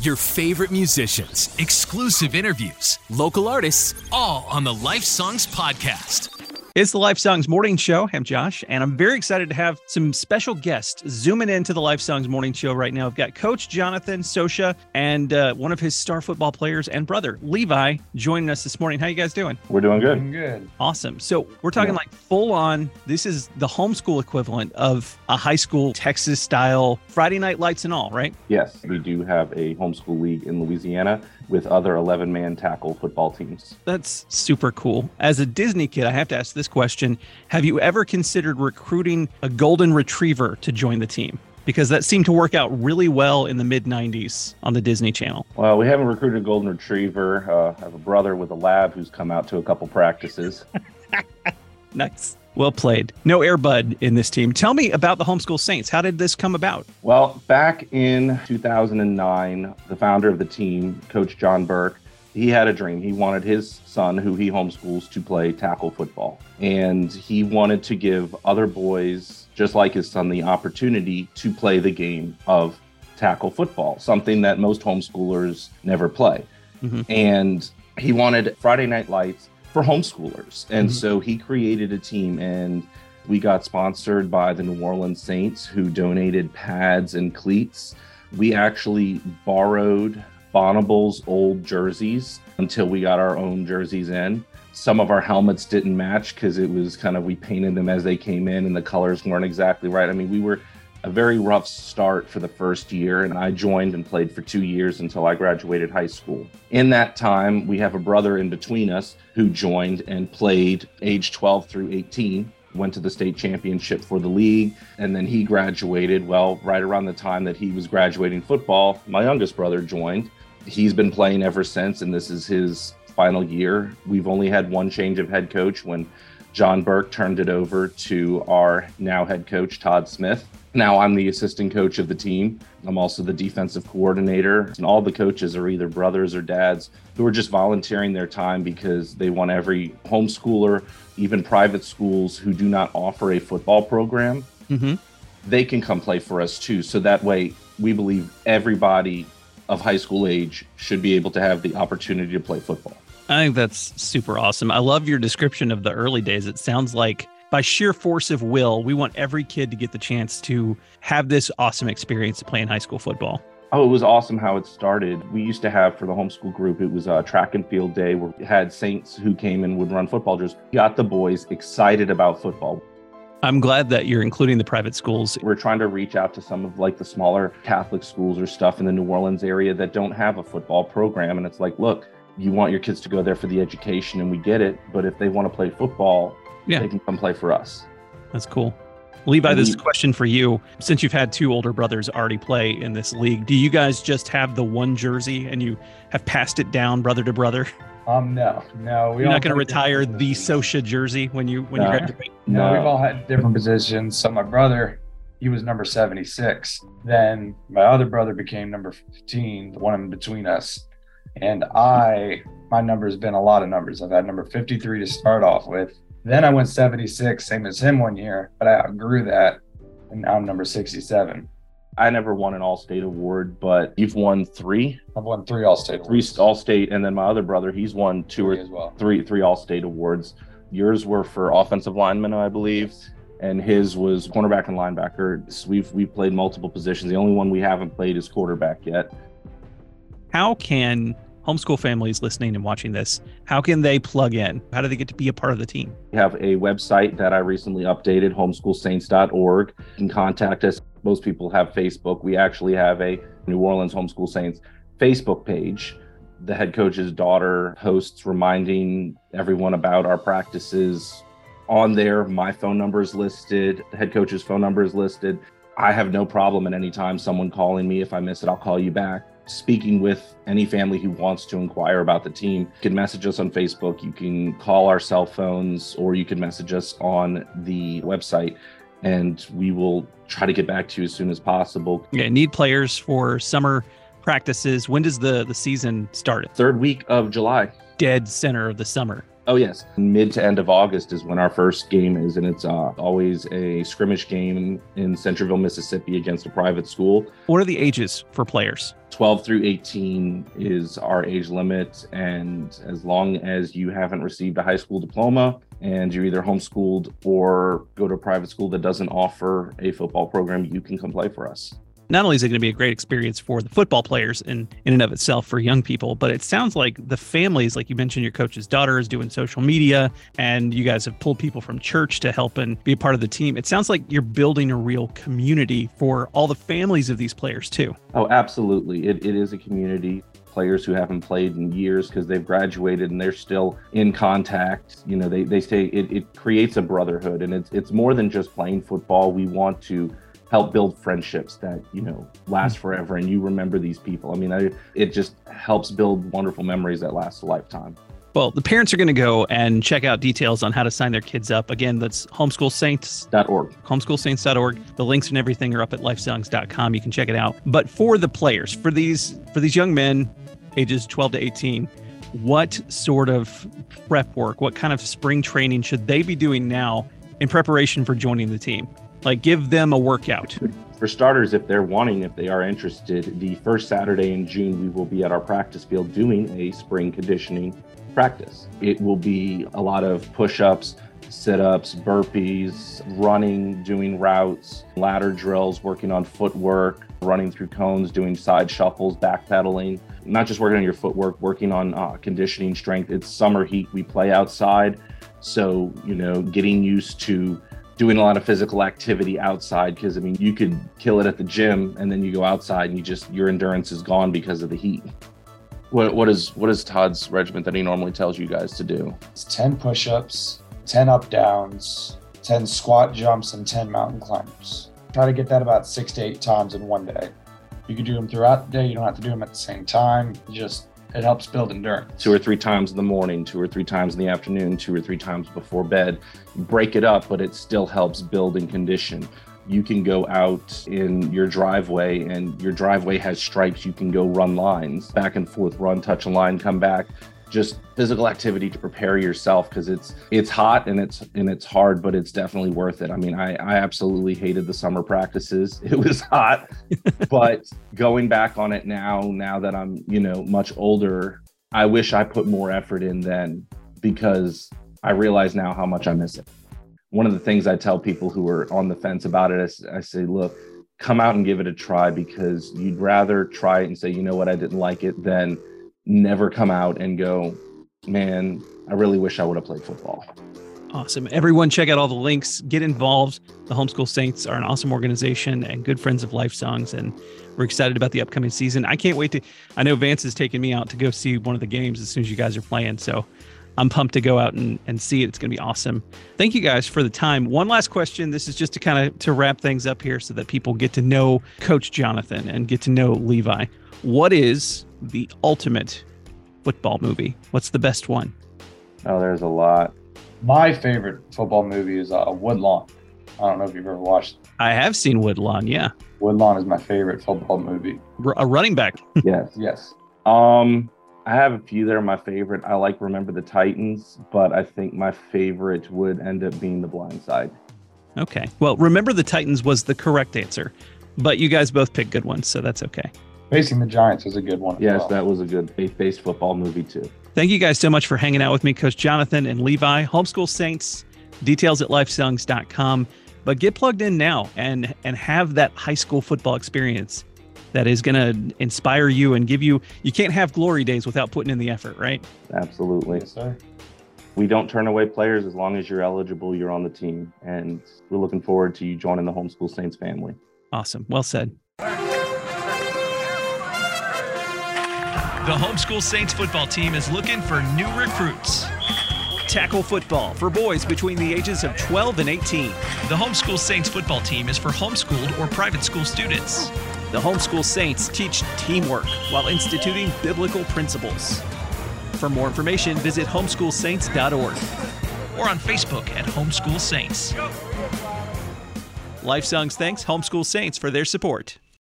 Your favorite musicians, exclusive interviews, local artists, all on the Life Songs podcast. It's the Life Songs Morning Show. I'm Josh, and I'm very excited to have some special guests zooming into the Life Songs Morning Show right now. I've got Coach Jonathan Sochia and uh, one of his star football players and brother, Levi, joining us this morning. How you guys doing? We're doing good. Doing good. Awesome. So we're talking Yeah. like full on. This is the homeschool equivalent of a high school Texas style Friday night lights and all, right? Yes, we do have a homeschool league in Louisiana with other 11 man tackle football teams. That's super cool. As a Disney kid, I have to ask this question Have you ever considered recruiting a golden retriever to join the team? Because that seemed to work out really well in the mid 90s on the Disney Channel. Well, we haven't recruited a golden retriever. Uh, I have a brother with a lab who's come out to a couple practices. Nice. Well played. No Airbud in this team. Tell me about the Homeschool Saints. How did this come about? Well, back in 2009, the founder of the team, Coach John Burke, he had a dream. He wanted his son, who he homeschools, to play tackle football. And he wanted to give other boys, just like his son, the opportunity to play the game of tackle football, something that most homeschoolers never play. Mhm. And he wanted Friday Night Lights for homeschoolers. And Mhm. so he created a team and we got sponsored by the New Orleans Saints, who donated pads and cleats. We actually borrowed Bonnabel's old jerseys until we got our own jerseys in. Some of our helmets didn't match because it was kind of we painted them as they came in and the colors weren't exactly right. I mean, we were a very rough start for the first year, and I joined and played for two years until I graduated high school. In that time, we have a brother in between us who joined and played age 12 through 18 went to the state championship for the league and then he graduated well right around the time that he was graduating football my youngest brother joined. He's been playing ever since and this is his final year. We've only had one change of head coach when john burke turned it over to our now head coach todd smith now i'm the assistant coach of the team i'm also the defensive coordinator and all the coaches are either brothers or dads who are just volunteering their time because they want every homeschooler even private schools who do not offer a football program, Mm-hmm. they can come play for us too. So that way, we believe everybody of high school age should be able to have the opportunity to play football. I think that's super awesome. I love your description of the early days. It sounds like by sheer force of will, we want every kid to get the chance to have this awesome experience playing high school football. Oh, it was awesome how it started. We used to have for the homeschool group, it was a track and field day where we had saints who came and would run football drills. Got the boys excited about football. I'm glad that you're including the private schools. We're trying to reach out to some of like the smaller Catholic schools or stuff in the New Orleans area that don't have a football program. And it's like, look, you want your kids to go there for the education and we get it. But if they want to play football, Yeah. they can come play for us. That's cool. Levi, this is a question for you. Since you've had two older brothers already play in this league, do you guys just have the one jersey and you have passed it down brother to brother? Um, no, no, we You're not going to retire the positions. Sochia jersey when you when you No. graduate. No, No. we've all had different positions. So my brother, he was number 76. Then my other brother became number 15, the one in between us. And I, my number has been a lot of numbers. I've had number 53 to start off with. Then I went 76, same as him one year, but I outgrew that. And now I'm number 67. I never won an all state award, but you've won three, I've won three All State three all state. And then my other brother, he's won two or as well. three, three all state awards. Yours were for offensive lineman, I believe. And his was cornerback and linebacker. So we've we've played multiple positions. The only one we haven't played is quarterback yet. How can homeschool families listening and watching this, how can they plug in? How do they get to be a part of the team? We have a website that I recently updated, homeschoolsaints.org. You can contact us. Most people have Facebook. We actually have a New Orleans Homeschool Saints Facebook page. The head coach's daughter hosts reminding everyone about our practices on there. My phone number is listed, the head coach's phone number is listed. I have no problem at any time someone calling me. If I miss it, I'll call you back. Speaking with any family who wants to inquire about the team, you can message us on Facebook, you can call our cell phones, or you can message us on the website, and we will try to get back to you as soon as possible. Yeah, need players for summer practices. When does the the season start? Third week of July. Dead center of the summer. Oh, yes. Mid to end of August is when our first game is, and it's uh, always a scrimmage game in Centreville, Mississippi against a private school. What are the ages for players? 12 through 18 is our age limit. And as long as you haven't received a high school diploma and you're either homeschooled or go to a private school that doesn't offer a football program, you can come play for us not only is it going to be a great experience for the football players in, in and of itself for young people, but it sounds like the families, like you mentioned, your coach's daughter is doing social media and you guys have pulled people from church to help and be a part of the team. It sounds like you're building a real community for all the families of these players too. Oh, absolutely. It, it is a community players who haven't played in years because they've graduated and they're still in contact. You know, they, they say it, it creates a brotherhood and it's it's more than just playing football. We want to help build friendships that you know last hmm. forever and you remember these people i mean I, it just helps build wonderful memories that last a lifetime well, the parents are going to go and check out details on how to sign their kids up. Again, that's homeschoolsaints.org. Homeschoolsaints.org. The links and everything are up at lifesongs.com. You can check it out. But for the players, for these for these young men ages 12 to 18, what sort of prep work, what kind of spring training should they be doing now in preparation for joining the team? Like, give them a workout. For starters, if they're wanting, if they are interested, the first Saturday in June, we will be at our practice field doing a spring conditioning practice. It will be a lot of push ups, sit ups, burpees, running, doing routes, ladder drills, working on footwork, running through cones, doing side shuffles, backpedaling. Not just working on your footwork, working on uh, conditioning strength. It's summer heat. We play outside. So, you know, getting used to doing a lot of physical activity outside because I mean you could kill it at the gym and then you go outside and you just your endurance is gone because of the heat. What what is what is Todd's regiment that he normally tells you guys to do? It's 10 push-ups, 10 up downs, 10 squat jumps and 10 mountain climbers. Try to get that about 6 to 8 times in one day. You can do them throughout the day, you don't have to do them at the same time. Just it helps build endurance. Two or three times in the morning, two or three times in the afternoon, two or three times before bed. break it up, but it still helps build and condition. You can go out in your driveway and your driveway has stripes. You can go run lines, back and forth, run, touch a line, come back, just physical activity to prepare yourself because it's it's hot and it's and it's hard but it's definitely worth it. I mean i i absolutely hated the summer practices. It was hot. But going back on it now now that i'm you know much older i wish i put more effort in then because i realize now how much i miss it. One of the things i tell people who are on the fence about it is i say look come out and give it a try because you'd rather try it and say you know what? I didn't like it than never come out and go, man, I really wish I would have played football. Awesome. Everyone, check out all the links. Get involved. The Homeschool Saints are an awesome organization and good friends of Life Songs. And we're excited about the upcoming season. I can't wait to. I know Vance is taking me out to go see one of the games as soon as you guys are playing. So I'm pumped to go out and, and see it. It's going to be awesome. Thank you guys for the time. One last question. This is just to kind of to wrap things up here so that people get to know Coach Jonathan and get to know Levi. What is the ultimate football movie? What's the best one? Oh, there's a lot. My favorite football movie is uh, Woodlawn. I don't know if you've ever watched. It. I have seen Woodlawn. Yeah. Woodlawn is my favorite football movie. R- a running back. yes. Yes. Um, I have a few that are my favorite. I like Remember the Titans, but I think my favorite would end up being The Blind Side. Okay. Well, Remember the Titans was the correct answer, but you guys both picked good ones, so that's okay. Facing the Giants was a good one. Yes, well. that was a good faith-based football movie too. Thank you guys so much for hanging out with me, Coach Jonathan and Levi, Homeschool Saints. Details at lifesongs.com. But get plugged in now and and have that high school football experience that is going to inspire you and give you. You can't have glory days without putting in the effort, right? Absolutely. Yes, sir. We don't turn away players as long as you're eligible. You're on the team, and we're looking forward to you joining the Homeschool Saints family. Awesome. Well said. The Homeschool Saints football team is looking for new recruits. Tackle football for boys between the ages of 12 and 18. The Homeschool Saints football team is for homeschooled or private school students. The Homeschool Saints teach teamwork while instituting biblical principles. For more information, visit homeschoolsaints.org or on Facebook at Homeschool Saints. Life Songs thanks Homeschool Saints for their support.